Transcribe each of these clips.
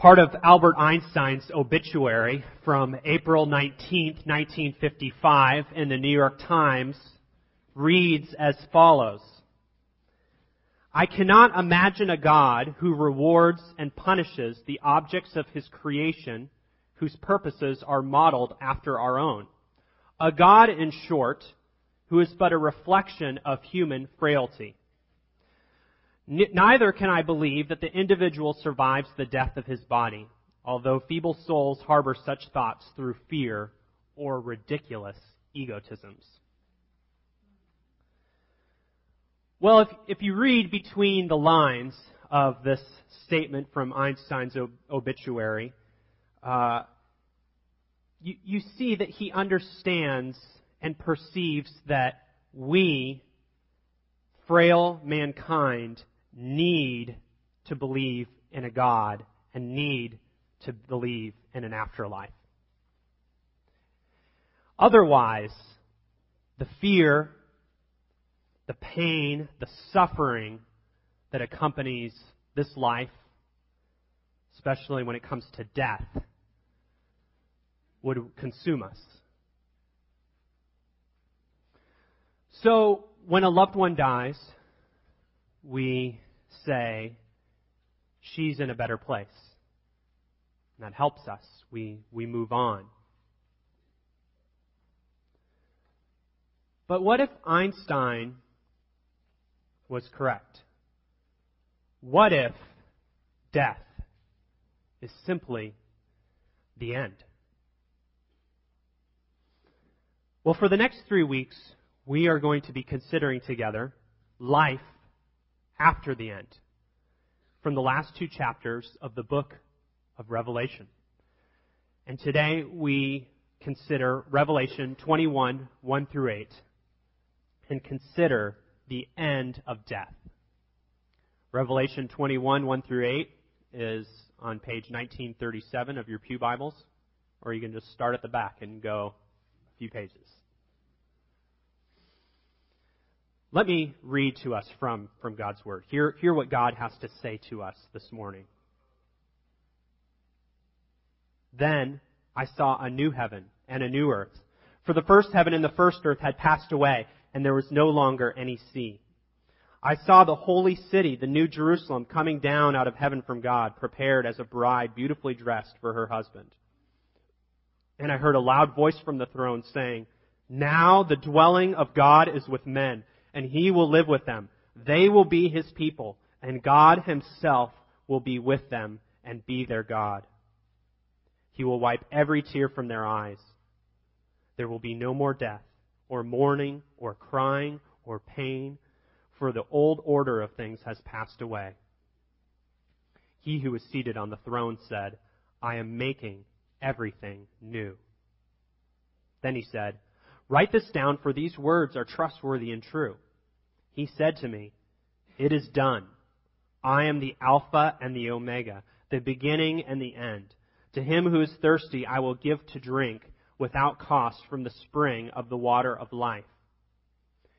Part of Albert Einstein's obituary from April 19, 1955 in the New York Times reads as follows. I cannot imagine a God who rewards and punishes the objects of his creation whose purposes are modeled after our own. A God, in short, who is but a reflection of human frailty. Neither can I believe that the individual survives the death of his body, although feeble souls harbor such thoughts through fear or ridiculous egotisms. Well, if, if you read between the lines of this statement from Einstein's ob- obituary, uh, you, you see that he understands and perceives that we, frail mankind, need to believe in a God and need to believe in an afterlife. Otherwise, the fear the pain, the suffering that accompanies this life, especially when it comes to death, would consume us. So, when a loved one dies, we say, she's in a better place. And that helps us. We, we move on. But what if Einstein was correct? What if death is simply the end? Well, for the next three weeks, we are going to be considering together life after the end from the last two chapters of the book of Revelation. And today we consider Revelation 21, 1 through 8, and consider the end of death. Revelation 21, 1 through 8 is on page 1937 of your Pew Bibles, or you can just start at the back and go a few pages. Let me read to us from, from God's Word. Hear, hear what God has to say to us this morning. Then I saw a new heaven and a new earth. For the first heaven and the first earth had passed away and there was no longer any sea. I saw the holy city, the new Jerusalem, coming down out of heaven from God, prepared as a bride beautifully dressed for her husband. And I heard a loud voice from the throne saying, Now the dwelling of God is with men, and he will live with them. They will be his people, and God himself will be with them and be their God. He will wipe every tear from their eyes. There will be no more death or mourning or crying or pain, for the old order of things has passed away. He who is seated on the throne said, I am making everything new. Then he said, Write this down, for these words are trustworthy and true. He said to me, It is done. I am the Alpha and the Omega, the beginning and the end. To him who is thirsty, I will give to drink without cost from the spring of the water of life.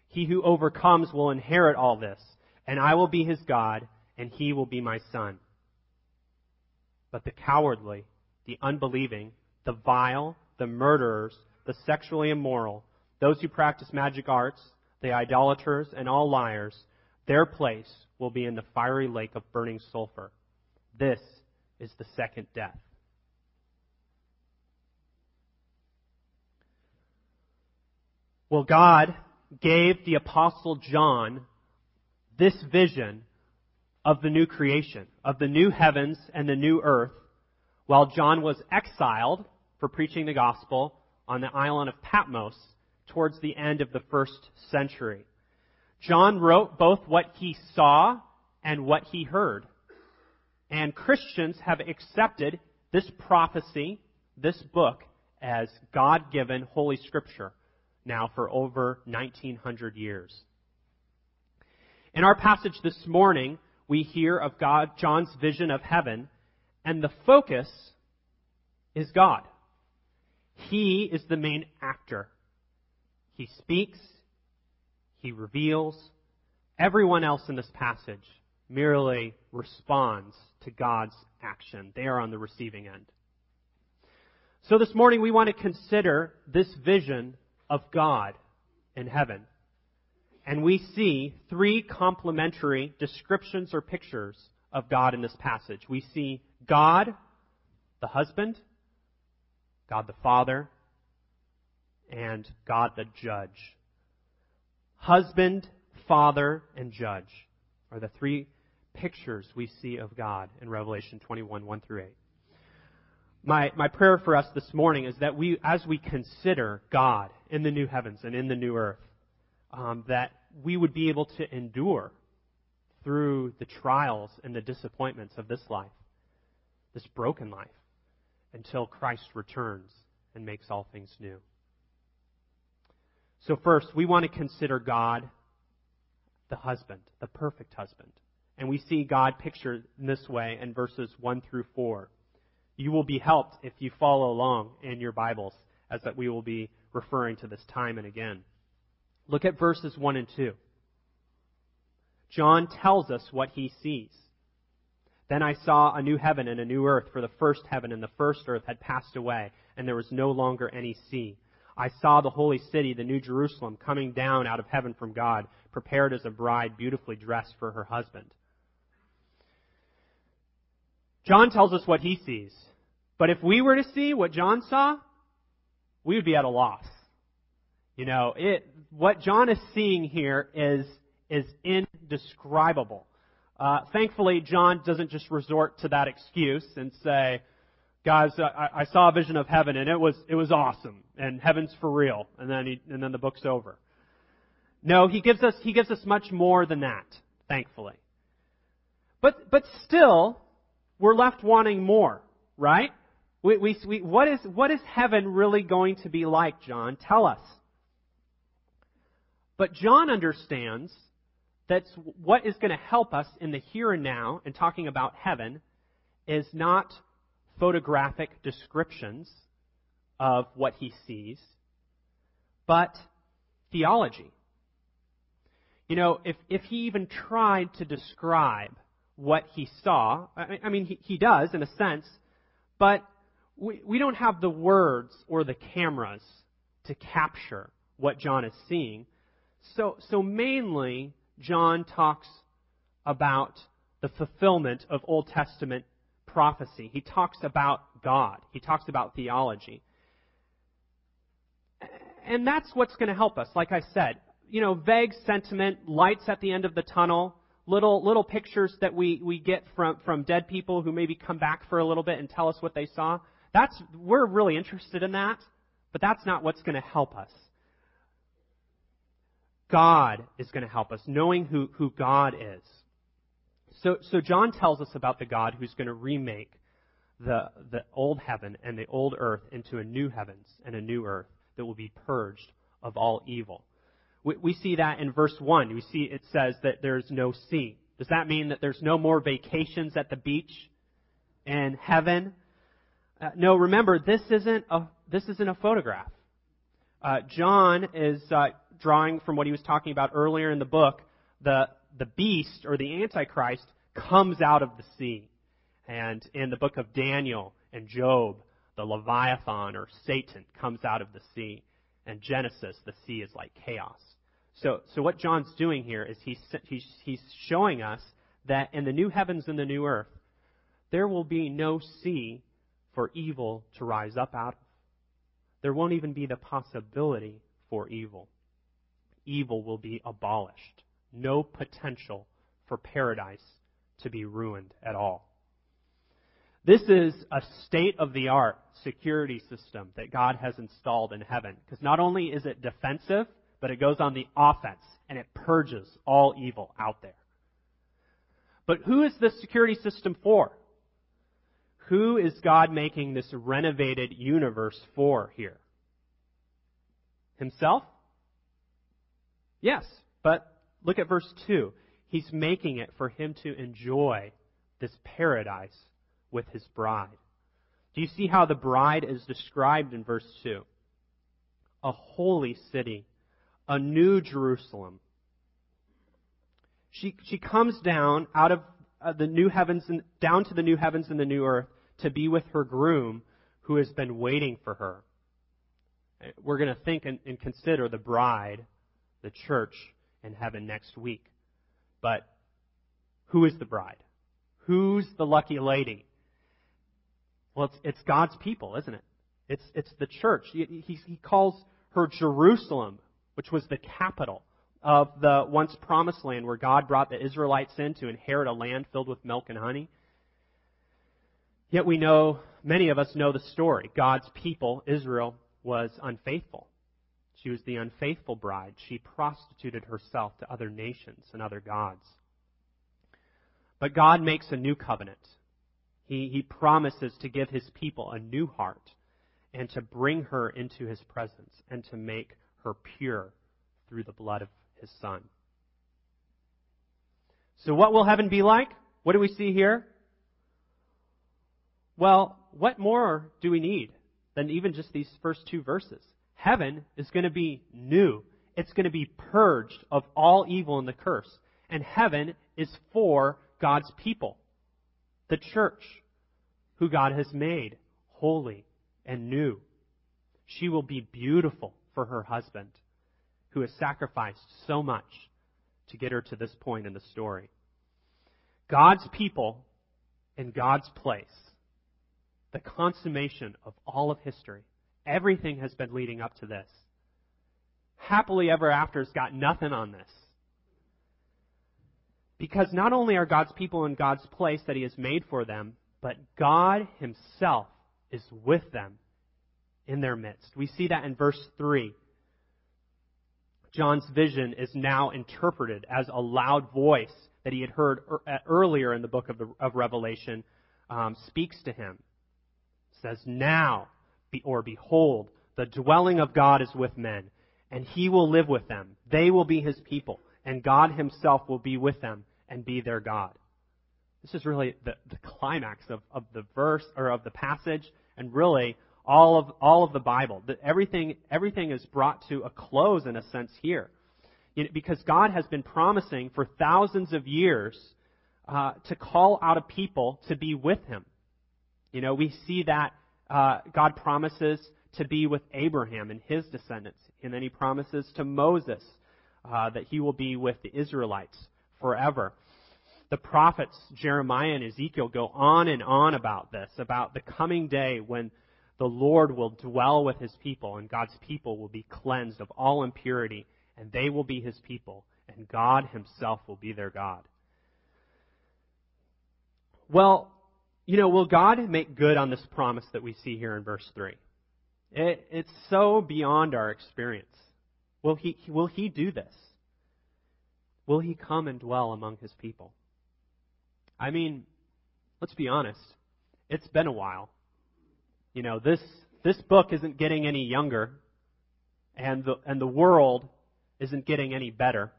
He who overcomes will inherit all this, and I will be his God, and he will be my son. But the cowardly, the unbelieving, the vile, the murderers, the sexually immoral, those who practice magic arts, the idolaters, and all liars, their place will be in the fiery lake of burning sulfur. This is the second death. Well, God gave the Apostle John this vision of the new creation, of the new heavens and the new earth, while John was exiled for preaching the gospel on the island of Patmos towards the end of the first century. John wrote both what he saw and what he heard. And Christians have accepted this prophecy, this book, as God given Holy Scripture now for over 1900 years. In our passage this morning, we hear of God, John's vision of heaven, and the focus is God. He is the main actor. He speaks, he reveals. Everyone else in this passage merely responds to God's action. They are on the receiving end. So this morning we want to consider this vision of God in heaven. And we see three complementary descriptions or pictures of God in this passage. We see God, the husband, God the Father, and God the judge. Husband, Father, and Judge are the three pictures we see of God in Revelation 21, 1 through 8. My, my prayer for us this morning is that we, as we consider God in the new heavens and in the new earth, um, that we would be able to endure through the trials and the disappointments of this life, this broken life, until Christ returns and makes all things new. So, first, we want to consider God the husband, the perfect husband. And we see God pictured in this way in verses 1 through 4. You will be helped if you follow along in your Bibles, as that we will be referring to this time and again. Look at verses 1 and 2. John tells us what he sees. Then I saw a new heaven and a new earth, for the first heaven and the first earth had passed away, and there was no longer any sea. I saw the holy city, the new Jerusalem, coming down out of heaven from God, prepared as a bride beautifully dressed for her husband. John tells us what he sees. But if we were to see what John saw, we would be at a loss. You know, it, what John is seeing here is, is indescribable. Uh, thankfully, John doesn't just resort to that excuse and say, guys, I, I saw a vision of heaven and it was, it was awesome and heaven's for real. And then he, and then the book's over. No, he gives us, he gives us much more than that, thankfully. But, but still, we're left wanting more, right? We, we, we, what is, what is heaven really going to be like, John? Tell us. But John understands that what is going to help us in the here and now and talking about heaven is not photographic descriptions of what he sees, but theology. You know, if, if he even tried to describe what he saw, I, I mean, he, he does in a sense, but we, we don't have the words or the cameras to capture what John is seeing. So, so mainly, John talks about the fulfillment of Old Testament prophecy. He talks about God. He talks about theology. And that's what's going to help us. Like I said, you know, vague sentiment, lights at the end of the tunnel, little little pictures that we, we get from, from dead people who maybe come back for a little bit and tell us what they saw. That's we're really interested in that, but that's not what's going to help us. God is going to help us, knowing who, who God is. So, so John tells us about the God who's going to remake the, the old heaven and the old earth into a new heavens and a new earth that will be purged of all evil. We, we see that in verse 1. We see it says that there's no sea. Does that mean that there's no more vacations at the beach in heaven? Uh, no, remember, this isn't a, this isn't a photograph. Uh, John is uh, drawing from what he was talking about earlier in the book, the, the beast or the Antichrist comes out of the sea. And in the book of Daniel and Job, the Leviathan or Satan comes out of the sea. And Genesis, the sea is like chaos. So, so what John's doing here is he's, he's, he's showing us that in the new heavens and the new earth, there will be no sea for evil to rise up out of. There won't even be the possibility for evil. Evil will be abolished no potential for paradise to be ruined at all. This is a state of the art security system that God has installed in heaven. Because not only is it defensive, but it goes on the offense and it purges all evil out there. But who is this security system for? Who is God making this renovated universe for here? Himself? Yes, but Look at verse 2. He's making it for him to enjoy this paradise with his bride. Do you see how the bride is described in verse 2? A holy city, a new Jerusalem. She, she comes down out of uh, the new heavens and down to the new heavens and the new earth to be with her groom who has been waiting for her. We're going to think and, and consider the bride, the church in heaven next week. But who is the bride? Who's the lucky lady? Well, it's, it's God's people, isn't it? It's, it's the church. He, he, he calls her Jerusalem, which was the capital of the once promised land where God brought the Israelites in to inherit a land filled with milk and honey. Yet we know, many of us know the story. God's people, Israel, was unfaithful. She was the unfaithful bride. She prostituted herself to other nations and other gods. But God makes a new covenant. He, he promises to give his people a new heart and to bring her into his presence and to make her pure through the blood of his son. So what will heaven be like? What do we see here? Well, what more do we need than even just these first two verses? Heaven is going to be new. It's going to be purged of all evil and the curse. And heaven is for God's people, the church, who God has made holy and new. She will be beautiful for her husband, who has sacrificed so much to get her to this point in the story. God's people in God's place, the consummation of all of history. Everything has been leading up to this. Happily ever after's got nothing on this. Because not only are God's people in God's place that He has made for them, but God Himself is with them in their midst. We see that in verse 3. John's vision is now interpreted as a loud voice that he had heard earlier in the book of, the, of Revelation um, speaks to him. It says, Now, or behold, the dwelling of God is with men, and he will live with them. They will be his people, and God himself will be with them and be their God. This is really the, the climax of, of the verse or of the passage, and really all of all of the Bible. That everything everything is brought to a close in a sense here, you know, because God has been promising for thousands of years uh, to call out a people to be with Him. You know, we see that uh, God promises to be with Abraham and his descendants, and then He promises to Moses uh, that He will be with the Israelites forever the prophets Jeremiah and Ezekiel go on and on about this, about the coming day when the Lord will dwell with his people, and God's people will be cleansed of all impurity, and they will be his people, and God himself will be their God. Well, you know, will God make good on this promise that we see here in verse 3? It, it's so beyond our experience. Will he, will he do this? Will he come and dwell among his people? I mean, let's be honest. It's been a while you know, this, this book isn't getting any younger, and the, and the world isn't getting any better.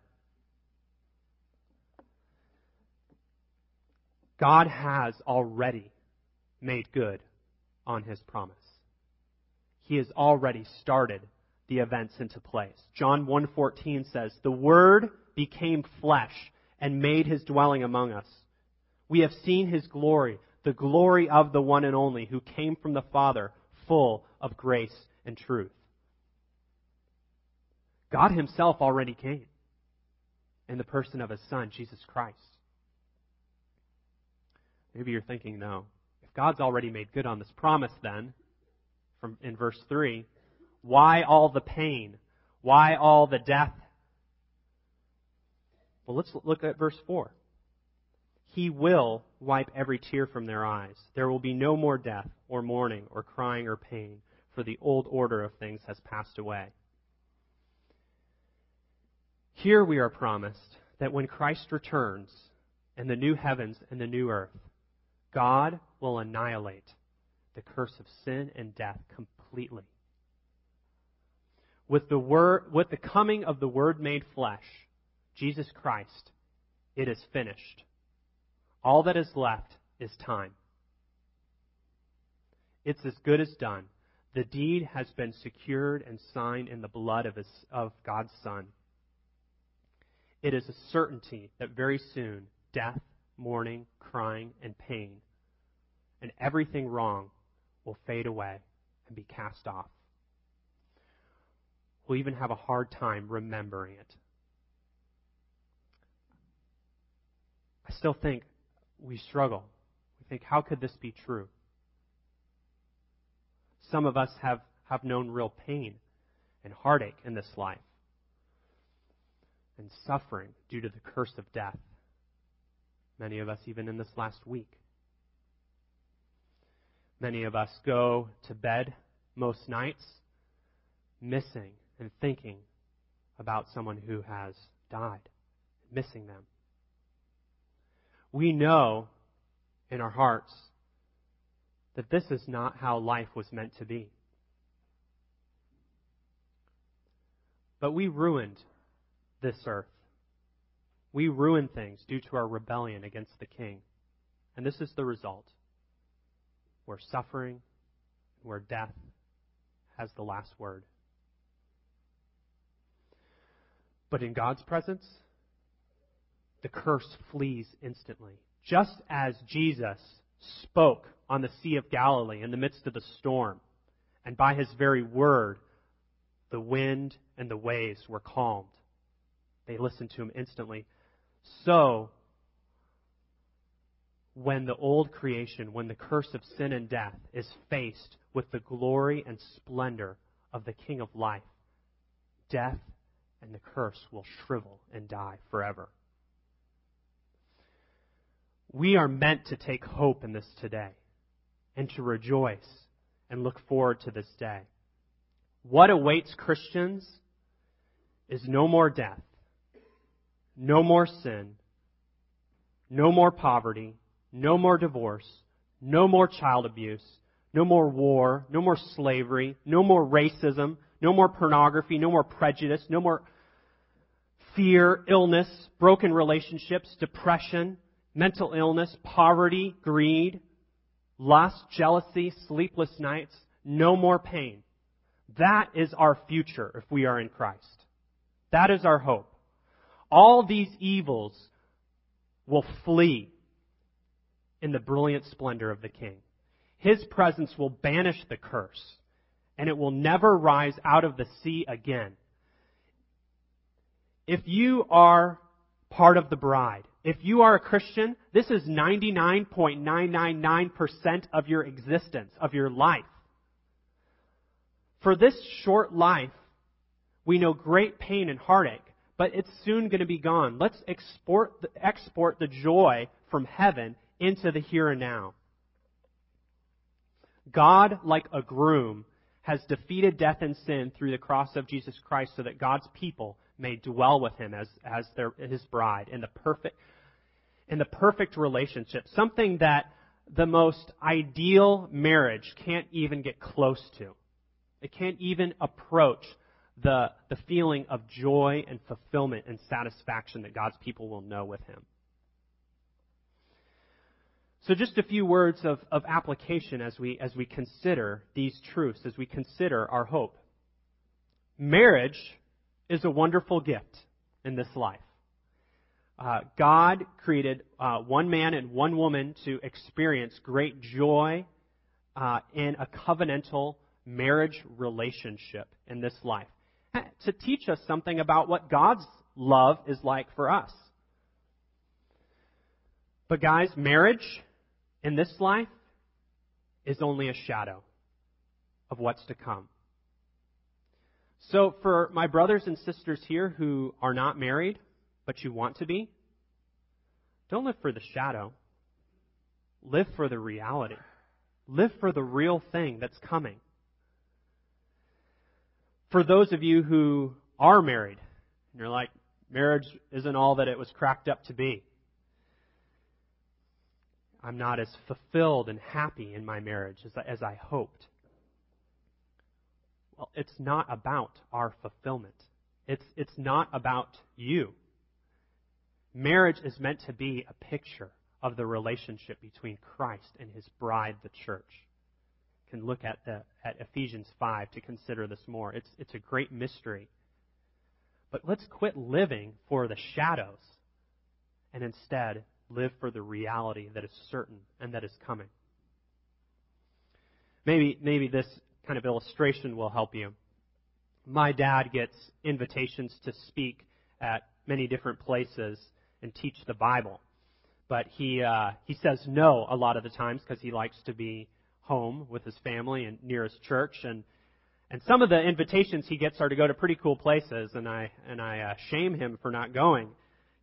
God has already made good on his promise. He has already started the events into place. John 1:14 says, "The word became flesh and made his dwelling among us. We have seen his glory, the glory of the one and only who came from the Father, full of grace and truth. God Himself already came in the person of His Son, Jesus Christ. Maybe you're thinking, no. If God's already made good on this promise, then, from in verse 3, why all the pain? Why all the death? Well, let's look at verse 4. He will wipe every tear from their eyes. There will be no more death, or mourning, or crying, or pain, for the old order of things has passed away. Here we are promised that when Christ returns and the new heavens and the new earth, God will annihilate the curse of sin and death completely. With the word, with the coming of the Word made flesh, Jesus Christ, it is finished. All that is left is time. It's as good as done. The deed has been secured and signed in the blood of, his, of God's Son. it is a certainty that very soon death, mourning, crying, and pain, and everything wrong will fade away and be cast off. We'll even have a hard time remembering it. I still think we struggle. We think, how could this be true? Some of us have, have known real pain and heartache in this life and suffering due to the curse of death. Many of us, even in this last week. Many of us go to bed most nights missing and thinking about someone who has died, missing them. We know in our hearts that this is not how life was meant to be. But we ruined this earth. We ruin things due to our rebellion against the King. And this is the result where suffering, where death has the last word. But in God's presence, the curse flees instantly. Just as Jesus spoke on the Sea of Galilee in the midst of the storm, and by his very word, the wind and the waves were calmed. They listened to him instantly. So, when the old creation, when the curse of sin and death is faced with the glory and splendor of the King of life, death and the curse will shrivel and die forever. We are meant to take hope in this today and to rejoice and look forward to this day. What awaits Christians is no more death, no more sin, no more poverty, no more divorce, no more child abuse, no more war, no more slavery, no more racism, no more pornography, no more prejudice, no more fear, illness, broken relationships, depression, mental illness, poverty, greed, lust, jealousy, sleepless nights, no more pain. That is our future if we are in Christ. That is our hope. All these evils will flee in the brilliant splendor of the King. His presence will banish the curse, and it will never rise out of the sea again. If you are part of the bride, if you are a Christian, this is 99.999% of your existence, of your life. For this short life, we know great pain and heartache, but it's soon going to be gone. Let's export the, export the joy from heaven into the here and now. God, like a groom, has defeated death and sin through the cross of Jesus Christ so that God's people may dwell with him as, as their, his bride in the perfect, in the perfect relationship. Something that the most ideal marriage can't even get close to. It can't even approach the, the feeling of joy and fulfillment and satisfaction that God's people will know with him. So just a few words of, of application as we, as we consider these truths, as we consider our hope. Marriage is a wonderful gift in this life. Uh, God created uh, one man and one woman to experience great joy uh, in a covenantal marriage relationship in this life. To teach us something about what God's love is like for us. But guys, marriage in this life is only a shadow of what's to come. So, for my brothers and sisters here who are not married, but you want to be, don't live for the shadow. Live for the reality. Live for the real thing that's coming. For those of you who are married, and you're like, marriage isn't all that it was cracked up to be. I'm not as fulfilled and happy in my marriage as, as I hoped. Well, it's not about our fulfillment. It's, it's not about you. Marriage is meant to be a picture of the relationship between Christ and his bride, the church. Can look at, the, at Ephesians 5 to consider this more. It's, it's a great mystery. But let's quit living for the shadows and instead live for the reality that is certain and that is coming. Maybe, maybe this kind of illustration will help you. My dad gets invitations to speak at many different places and teach the Bible. But he, uh, he says no a lot of the times because he likes to be home with his family and near his church. And, and some of the invitations he gets are to go to pretty cool places, and I, and I uh, shame him for not going.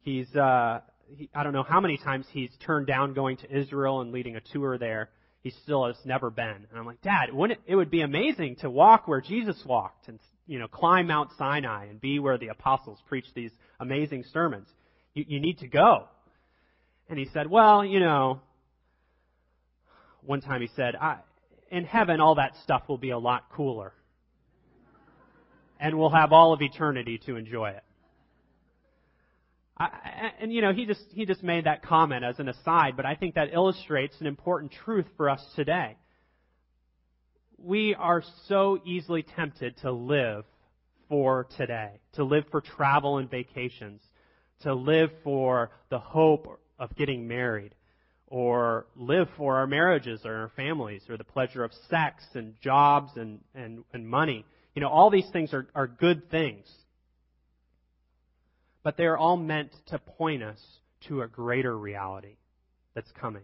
He's, uh, he, I don't know how many times he's turned down going to Israel and leading a tour there he still has never been. And I'm like, Dad, wouldn't it, it would be amazing to walk where Jesus walked and, you know, climb Mount Sinai and be where the apostles preached these amazing sermons. You, you need to go. And he said, well, you know, one time he said, in heaven, all that stuff will be a lot cooler. And we'll have all of eternity to enjoy it. I, and you know, he just he just made that comment as an aside, but I think that illustrates an important truth for us today. We are so easily tempted to live for today, to live for travel and vacations, to live for the hope of getting married, or live for our marriages or our families, or the pleasure of sex and jobs and, and, and money. You know, all these things are, are good things but they are all meant to point us to a greater reality that's coming.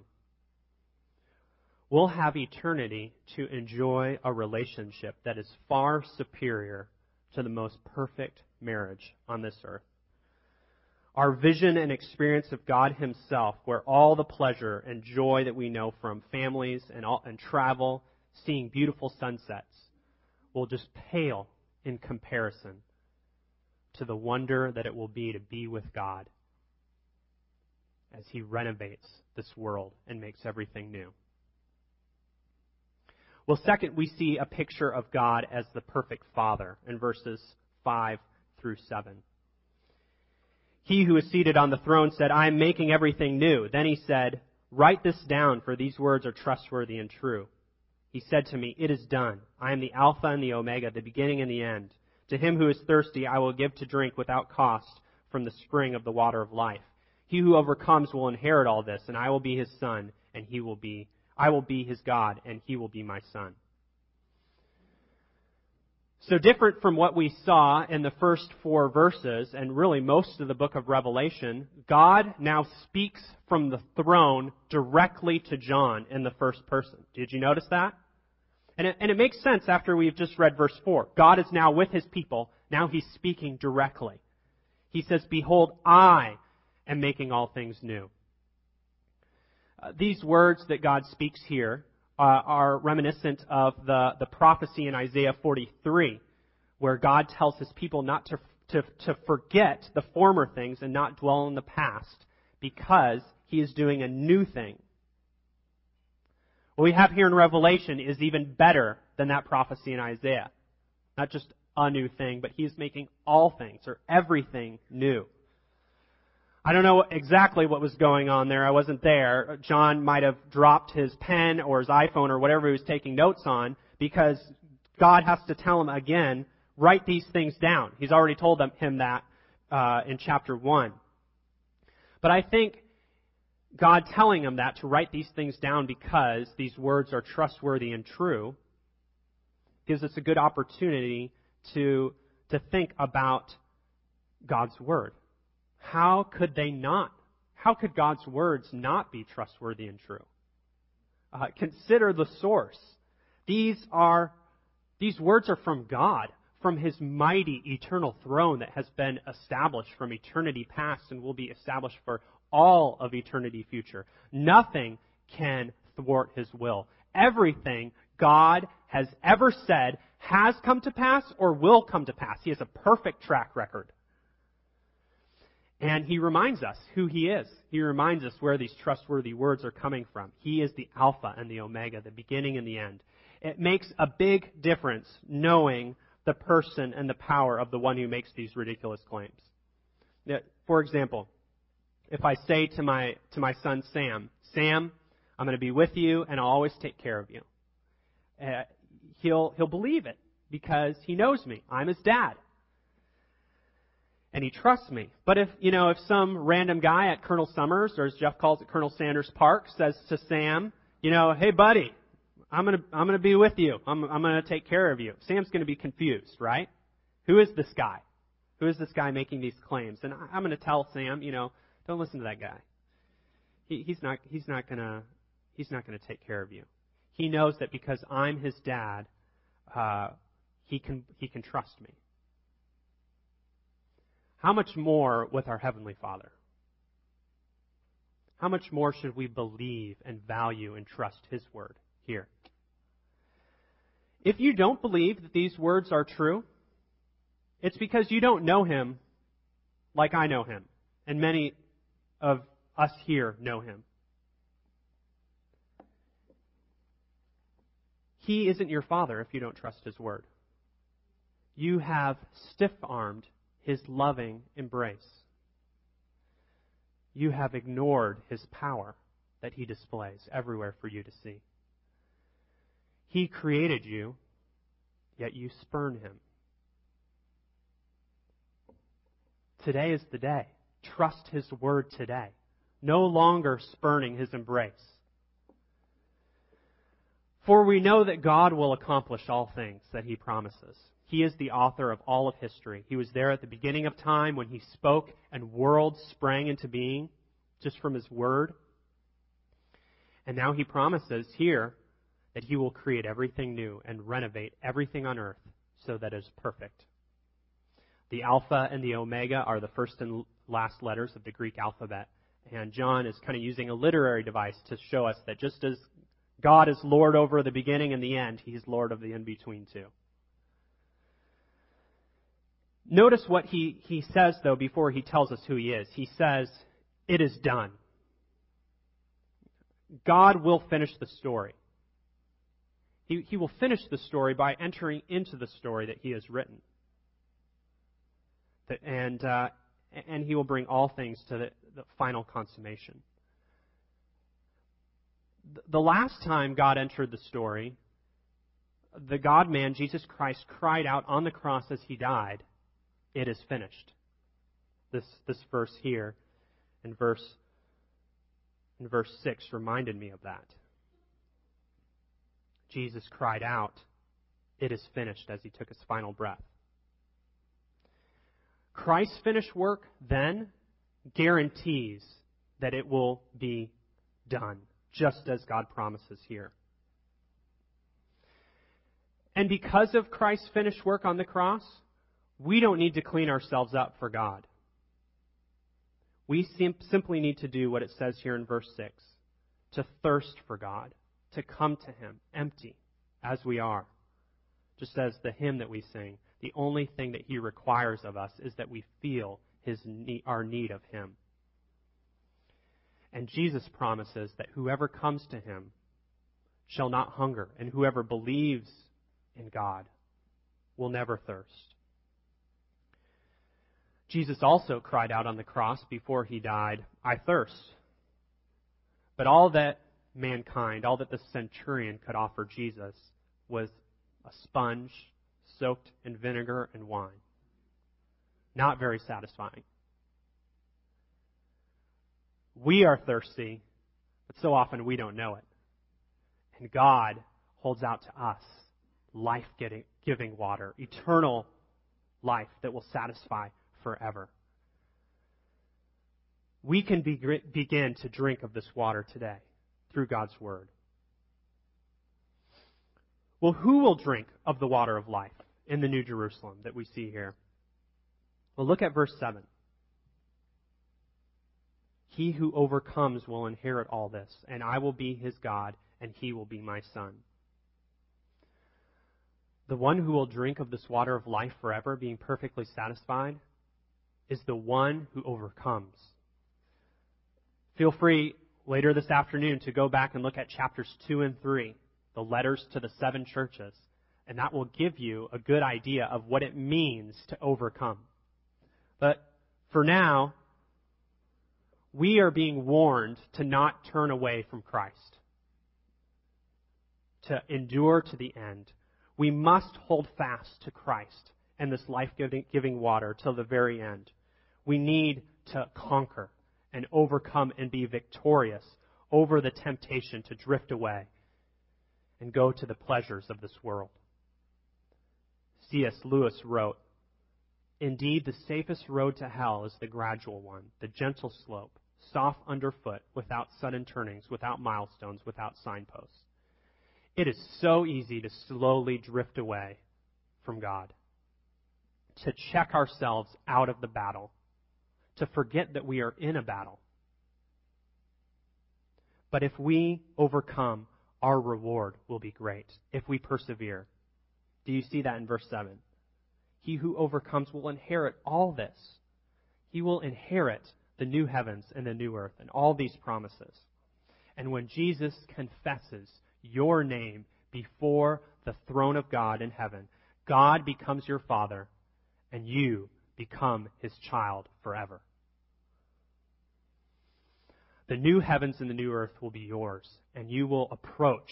We'll have eternity to enjoy a relationship that is far superior to the most perfect marriage on this earth. Our vision and experience of God Himself, where all the pleasure and joy that we know from families and, all, and travel, seeing beautiful sunsets, will just pale in comparison to the wonder that it will be to be with God as He renovates this world and makes everything new. Well, second, we see a picture of God as the perfect Father in verses 5 through 7. He who is seated on the throne said, I am making everything new. Then he said, Write this down, for these words are trustworthy and true. He said to me, It is done. I am the Alpha and the Omega, the beginning and the end. To him who is thirsty, I will give to drink without cost from the spring of the water of life. He who overcomes will inherit all this, and I will be his son, and he will be, I will be his God, and he will be my son. So different from what we saw in the first four verses, and really most of the book of Revelation, God now speaks from the throne directly to John in the first person. Did you notice that? And it, and it makes sense after we've just read verse 4. God is now with his people. Now he's speaking directly. He says, Behold, I am making all things new. Uh, these words that God speaks here uh, are reminiscent of the, the prophecy in Isaiah 43, where God tells his people not to, to, to forget the former things and not dwell in the past because he is doing a new thing. What we have here in Revelation is even better than that prophecy in Isaiah. Not just a new thing, but he is making all things or everything new. I don't know exactly what was going on there. I wasn't there. John might have dropped his pen or his iPhone or whatever he was taking notes on because God has to tell him again, write these things down. He's already told them, him that uh, in chapter 1. But I think God telling him that to write these things down because these words are trustworthy and true gives us a good opportunity to, to think about God's Word. How could they not? How could God's words not be trustworthy and true? Uh, consider the source. These are, these words are from God, from His mighty eternal throne that has been established from eternity past and will be established for all of eternity future. Nothing can thwart his will. Everything God has ever said has come to pass or will come to pass. He has a perfect track record. And he reminds us who he is. He reminds us where these trustworthy words are coming from. He is the Alpha and the Omega, the beginning and the end. It makes a big difference knowing the person and the power of the one who makes these ridiculous claims. For example, if I say to my, to my son Sam, Sam, I'm going to be with you and I'll always take care of you. Uh, he'll, he'll believe it because he knows me. I'm his dad. And he trusts me. But if, you know, if some random guy at Colonel Summers, or as Jeff calls it, Colonel Sanders Park, says to Sam, you know, hey buddy, I'm gonna, I'm gonna be with you. I'm, I'm gonna take care of you. Sam's gonna be confused, right? Who is this guy? Who is this guy making these claims? And I'm gonna tell Sam, you know, don't listen to that guy. He, he's not, he's not gonna, he's not gonna take care of you. He knows that because I'm his dad, uh, he can, he can trust me. How much more with our Heavenly Father? How much more should we believe and value and trust His Word here? If you don't believe that these words are true, it's because you don't know Him like I know Him, and many of us here know Him. He isn't your Father if you don't trust His Word. You have stiff armed his loving embrace. You have ignored his power that he displays everywhere for you to see. He created you, yet you spurn him. Today is the day. Trust his word today. No longer spurning his embrace. For we know that God will accomplish all things that he promises. He is the author of all of history. He was there at the beginning of time when he spoke and worlds sprang into being just from his word. And now he promises here that he will create everything new and renovate everything on earth so that it is perfect. The Alpha and the Omega are the first and last letters of the Greek alphabet. And John is kind of using a literary device to show us that just as God is Lord over the beginning and the end, He's Lord of the in between too. Notice what he, he says, though, before he tells us who he is. He says, It is done. God will finish the story. He, he will finish the story by entering into the story that he has written. And, uh, and he will bring all things to the, the final consummation. The last time God entered the story, the God man, Jesus Christ, cried out on the cross as he died, it is finished. This, this verse here in verse, in verse 6 reminded me of that. Jesus cried out, It is finished, as he took his final breath. Christ's finished work then guarantees that it will be done, just as God promises here. And because of Christ's finished work on the cross, we don't need to clean ourselves up for God. We sim- simply need to do what it says here in verse 6 to thirst for God, to come to Him empty as we are. Just as the hymn that we sing, the only thing that He requires of us is that we feel his need, our need of Him. And Jesus promises that whoever comes to Him shall not hunger, and whoever believes in God will never thirst. Jesus also cried out on the cross before he died, I thirst. But all that mankind, all that the centurion could offer Jesus was a sponge soaked in vinegar and wine. Not very satisfying. We are thirsty, but so often we don't know it. And God holds out to us life giving water, eternal life that will satisfy forever. We can be, begin to drink of this water today through God's Word. Well, who will drink of the water of life in the New Jerusalem that we see here? Well, look at verse 7. He who overcomes will inherit all this, and I will be his God, and he will be my son. The one who will drink of this water of life forever, being perfectly satisfied, is the one who overcomes. Feel free later this afternoon to go back and look at chapters 2 and 3, the letters to the seven churches, and that will give you a good idea of what it means to overcome. But for now, we are being warned to not turn away from Christ, to endure to the end. We must hold fast to Christ and this life giving water till the very end. We need to conquer and overcome and be victorious over the temptation to drift away and go to the pleasures of this world. C.S. Lewis wrote, Indeed, the safest road to hell is the gradual one, the gentle slope, soft underfoot, without sudden turnings, without milestones, without signposts. It is so easy to slowly drift away from God, to check ourselves out of the battle, to forget that we are in a battle. But if we overcome, our reward will be great if we persevere. Do you see that in verse 7? He who overcomes will inherit all this. He will inherit the new heavens and the new earth and all these promises. And when Jesus confesses your name before the throne of God in heaven, God becomes your Father, and you become his child forever. The new heavens and the new earth will be yours, and you will approach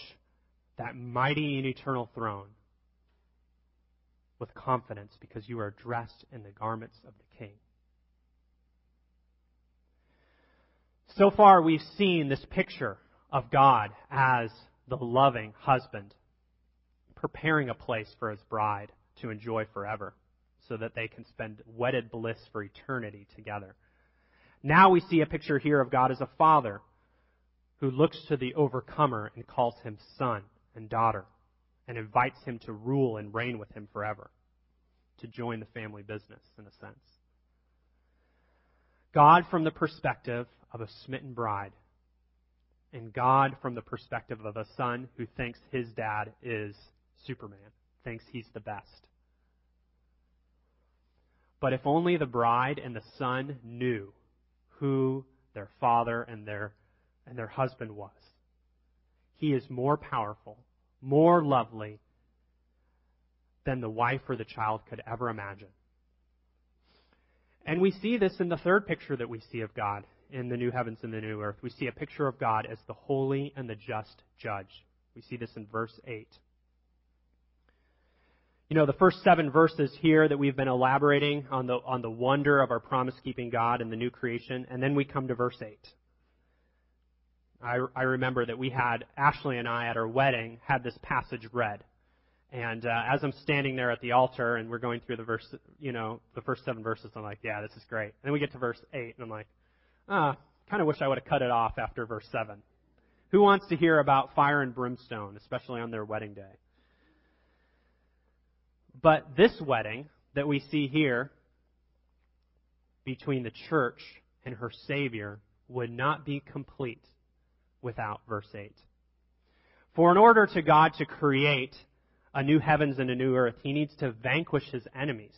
that mighty and eternal throne with confidence because you are dressed in the garments of the King. So far, we've seen this picture of God as the loving husband preparing a place for his bride to enjoy forever so that they can spend wedded bliss for eternity together. Now we see a picture here of God as a father who looks to the overcomer and calls him son and daughter and invites him to rule and reign with him forever, to join the family business in a sense. God from the perspective of a smitten bride, and God from the perspective of a son who thinks his dad is Superman, thinks he's the best. But if only the bride and the son knew who their father and their, and their husband was. He is more powerful, more lovely than the wife or the child could ever imagine. And we see this in the third picture that we see of God in the new heavens and the new earth. We see a picture of God as the holy and the just judge. We see this in verse 8. You know, the first seven verses here that we've been elaborating on the, on the wonder of our promise keeping God and the new creation, and then we come to verse 8. I, I remember that we had, Ashley and I at our wedding, had this passage read. And uh, as I'm standing there at the altar and we're going through the verse, you know, the first seven verses, I'm like, yeah, this is great. And then we get to verse 8, and I'm like, ah, kind of wish I would have cut it off after verse 7. Who wants to hear about fire and brimstone, especially on their wedding day? But this wedding that we see here between the church and her Savior would not be complete without verse 8. For in order to God to create a new heavens and a new earth, he needs to vanquish his enemies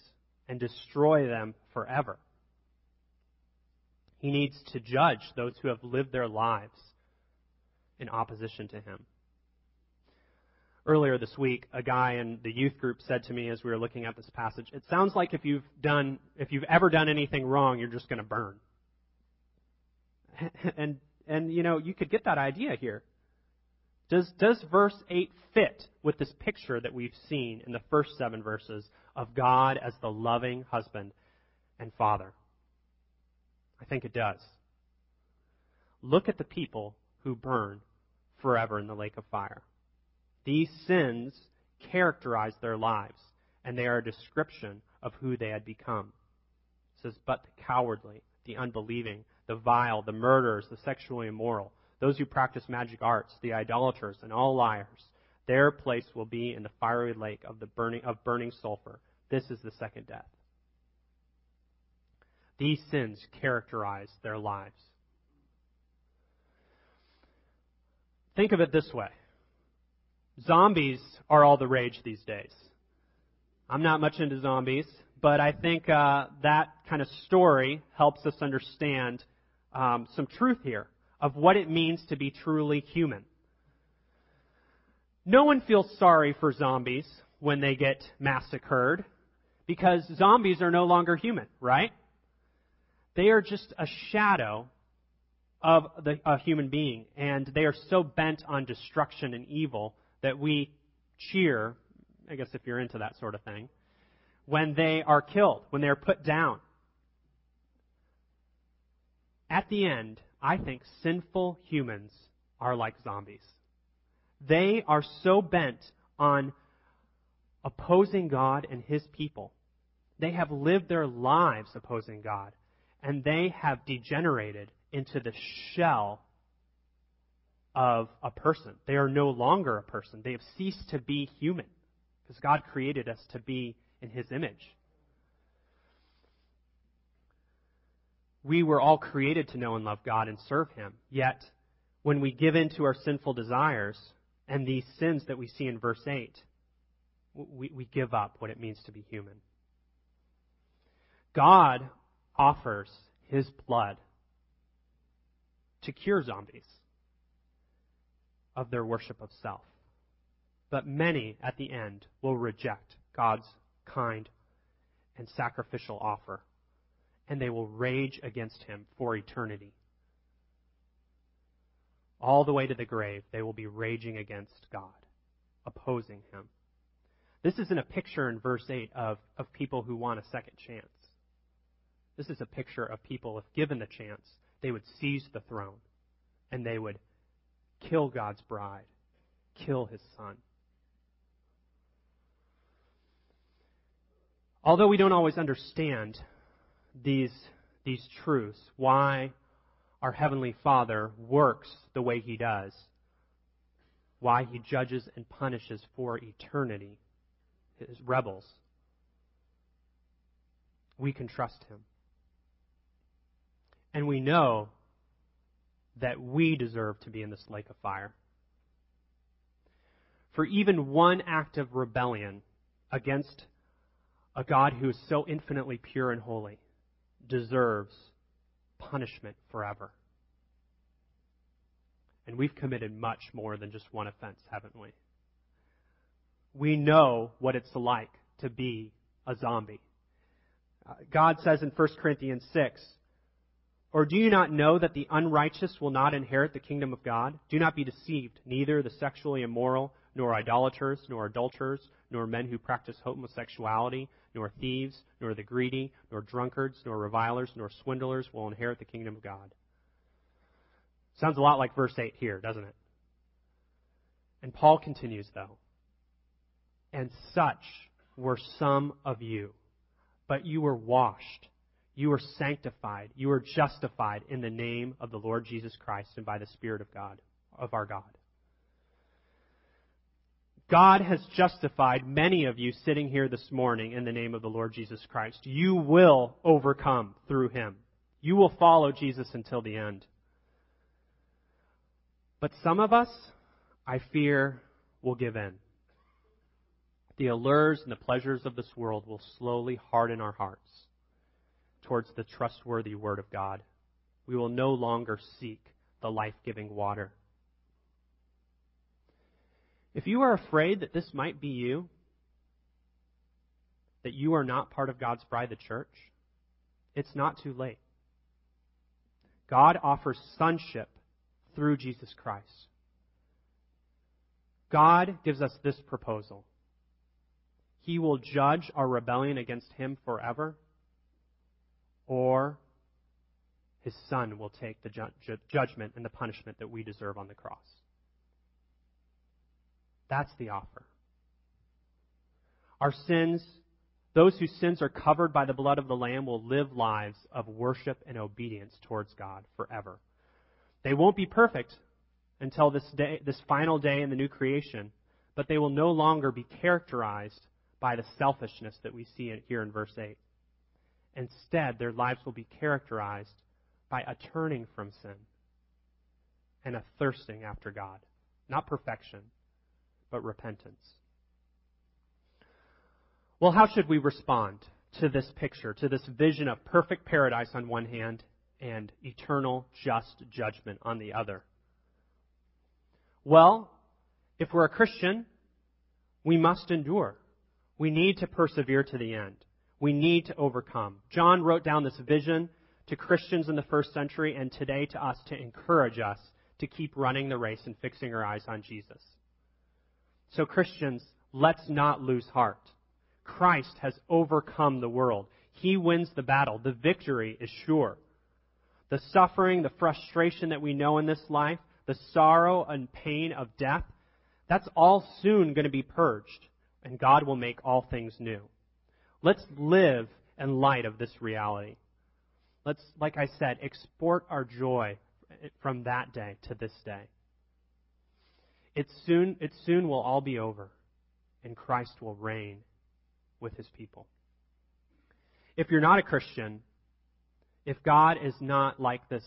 and destroy them forever. He needs to judge those who have lived their lives in opposition to him earlier this week, a guy in the youth group said to me as we were looking at this passage, it sounds like if you've done, if you've ever done anything wrong, you're just going to burn. and, and, you know, you could get that idea here. Does, does verse 8 fit with this picture that we've seen in the first seven verses of God as the loving husband and father? I think it does. Look at the people who burn forever in the lake of fire. These sins characterize their lives, and they are a description of who they had become. It says, But the cowardly, the unbelieving, the vile, the murderers, the sexually immoral, those who practice magic arts, the idolaters, and all liars, their place will be in the fiery lake of, the burning, of burning sulfur. This is the second death. These sins characterize their lives. Think of it this way Zombies are all the rage these days. I'm not much into zombies, but I think uh, that kind of story helps us understand um, some truth here of what it means to be truly human. No one feels sorry for zombies when they get massacred because zombies are no longer human, right? They are just a shadow of the, a human being, and they are so bent on destruction and evil that we cheer, I guess if you're into that sort of thing, when they are killed, when they are put down. at the end, I think sinful humans are like zombies. They are so bent on opposing God and His people. They have lived their lives opposing God, and they have degenerated into the shell of a person. They are no longer a person. They have ceased to be human because God created us to be in His image. We were all created to know and love God and serve Him. Yet, when we give in to our sinful desires and these sins that we see in verse 8, we, we give up what it means to be human. God offers His blood to cure zombies of their worship of self. But many at the end will reject God's kind and sacrificial offer, and they will rage against him for eternity. All the way to the grave, they will be raging against God, opposing him. This isn't a picture in verse 8 of, of people who want a second chance. This is a picture of people, if given the chance, they would seize the throne and they would kill God's bride, kill his son. Although we don't always understand these, these truths, why our Heavenly Father works the way He does, why He judges and punishes for eternity His rebels, we can trust Him. And we know that we deserve to be in this lake of fire. For even one act of rebellion against a God who is so infinitely pure and holy deserves punishment forever. And we've committed much more than just one offense, haven't we? We know what it's like to be a zombie. Uh, God says in 1 Corinthians 6, or do you not know that the unrighteous will not inherit the kingdom of God? Do not be deceived. Neither the sexually immoral, nor idolaters, nor adulterers, nor men who practice homosexuality, nor thieves, nor the greedy, nor drunkards, nor revilers, nor swindlers will inherit the kingdom of God. Sounds a lot like verse 8 here, doesn't it? And Paul continues, though. And such were some of you, but you were washed you are sanctified. You are justified in the name of the Lord Jesus Christ and by the Spirit of God, of our God. God has justified many of you sitting here this morning in the name of the Lord Jesus Christ. You will overcome through Him. You will follow Jesus until the end. But some of us, I fear, will give in. The allures and the pleasures of this world will slowly harden our hearts towards the trustworthy Word of God. We will no longer seek the life giving water. If you are afraid that this might be you, that you are not part of God's bride, the church, it's not too late. God offers sonship through Jesus Christ. God gives us this proposal. He will judge our rebellion against Him forever or his son will take the ju- judgment and the punishment that we deserve on the cross. That's the offer. Our sins, those whose sins are covered by the blood of the Lamb, will live lives of worship and obedience towards God forever. They won't be perfect until this day, this final day in the new creation, but they will no longer be characterized by the selfishness that we see here in verse 8. Instead, their lives will be characterized by a turning from sin and a thirsting after God. Not perfection, but repentance. Well, how should we respond to this picture, to this vision of perfect paradise on one hand and eternal just judgment on the other? Well, if we're a Christian, we must endure. We need to persevere to the end. We need to overcome. John wrote down this vision to Christians in the first century and today to us to encourage us to keep running the race and fixing our eyes on Jesus. So, Christians, let's not lose heart. Christ has overcome the world. He wins the battle. The victory is sure. the suffering, the frustration that we know in this life, the sorrow and pain of death, that's all soon going to be purged, and God will make all things new. Let's live in light of this reality. Let's, like I said, export our joy from that day to this day. It soon, it soon will all be over, and Christ will reign with his people. If you're not a Christian, if God is not like this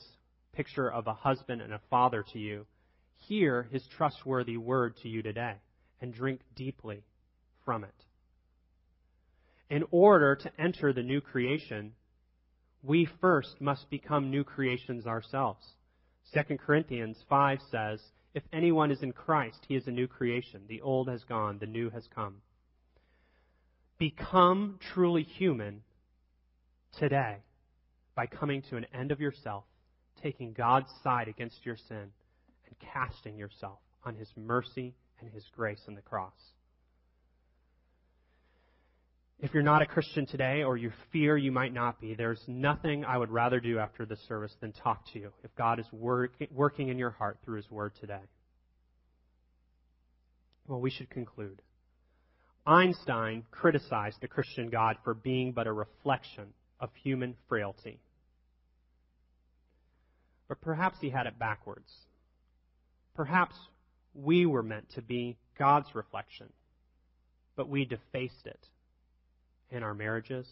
picture of a husband and a father to you, hear his trustworthy word to you today and drink deeply from it. In order to enter the new creation, we first must become new creations ourselves. 2 Corinthians 5 says, If anyone is in Christ, he is a new creation. The old has gone, the new has come. Become truly human today by coming to an end of yourself, taking God's side against your sin, and casting yourself on his mercy and his grace in the cross. If you're not a Christian today or you fear you might not be, there's nothing I would rather do after this service than talk to you if God is work, working in your heart through His Word today. Well, we should conclude. Einstein criticized the Christian God for being but a reflection of human frailty. But perhaps he had it backwards. Perhaps we were meant to be God's reflection, but we defaced it in our marriages,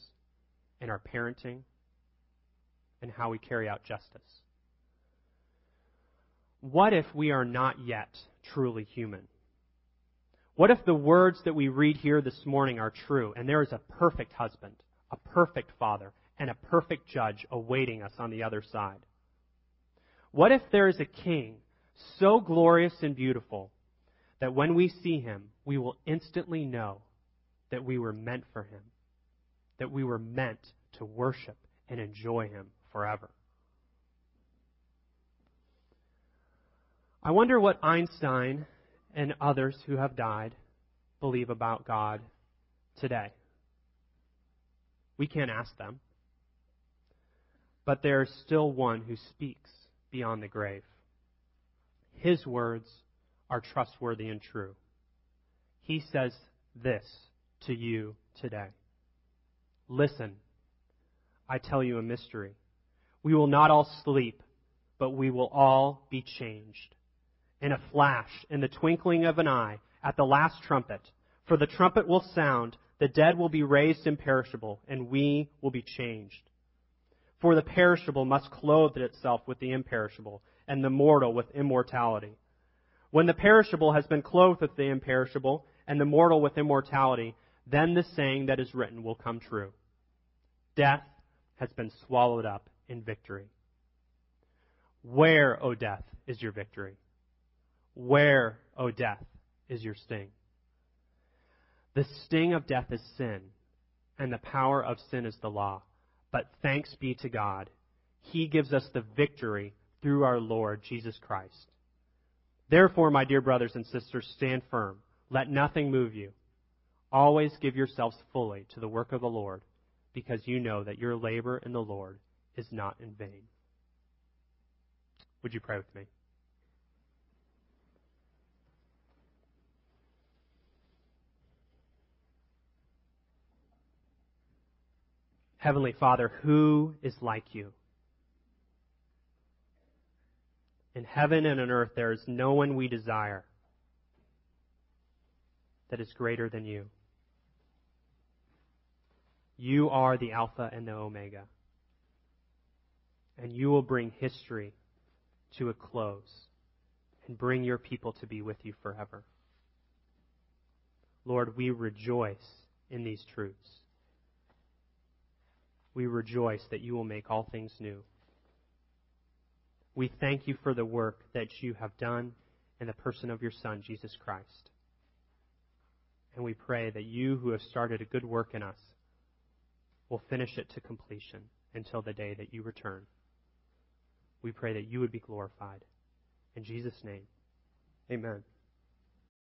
in our parenting, and how we carry out justice. What if we are not yet truly human? What if the words that we read here this morning are true and there is a perfect husband, a perfect father, and a perfect judge awaiting us on the other side? What if there is a king so glorious and beautiful that when we see him, we will instantly know that we were meant for him? That we were meant to worship and enjoy Him forever. I wonder what Einstein and others who have died believe about God today. We can't ask them. But there is still one who speaks beyond the grave. His words are trustworthy and true. He says this to you today. Listen, I tell you a mystery. We will not all sleep, but we will all be changed. In a flash, in the twinkling of an eye, at the last trumpet. For the trumpet will sound, the dead will be raised imperishable, and we will be changed. For the perishable must clothe itself with the imperishable, and the mortal with immortality. When the perishable has been clothed with the imperishable, and the mortal with immortality, then the saying that is written will come true. Death has been swallowed up in victory. Where, O death, is your victory? Where, O death, is your sting? The sting of death is sin, and the power of sin is the law. But thanks be to God, He gives us the victory through our Lord Jesus Christ. Therefore, my dear brothers and sisters, stand firm. Let nothing move you. Always give yourselves fully to the work of the Lord, because you know that your labor in the Lord is not in vain. Would you pray with me? Heavenly Father, who is like you? In heaven and on earth, there is no one we desire that is greater than you. You are the Alpha and the Omega. And you will bring history to a close and bring your people to be with you forever. Lord, we rejoice in these truths. We rejoice that you will make all things new. We thank you for the work that you have done in the person of your Son, Jesus Christ. And we pray that you who have started a good work in us will finish it to completion until the day that you return. We pray that you would be glorified. In Jesus' name, amen.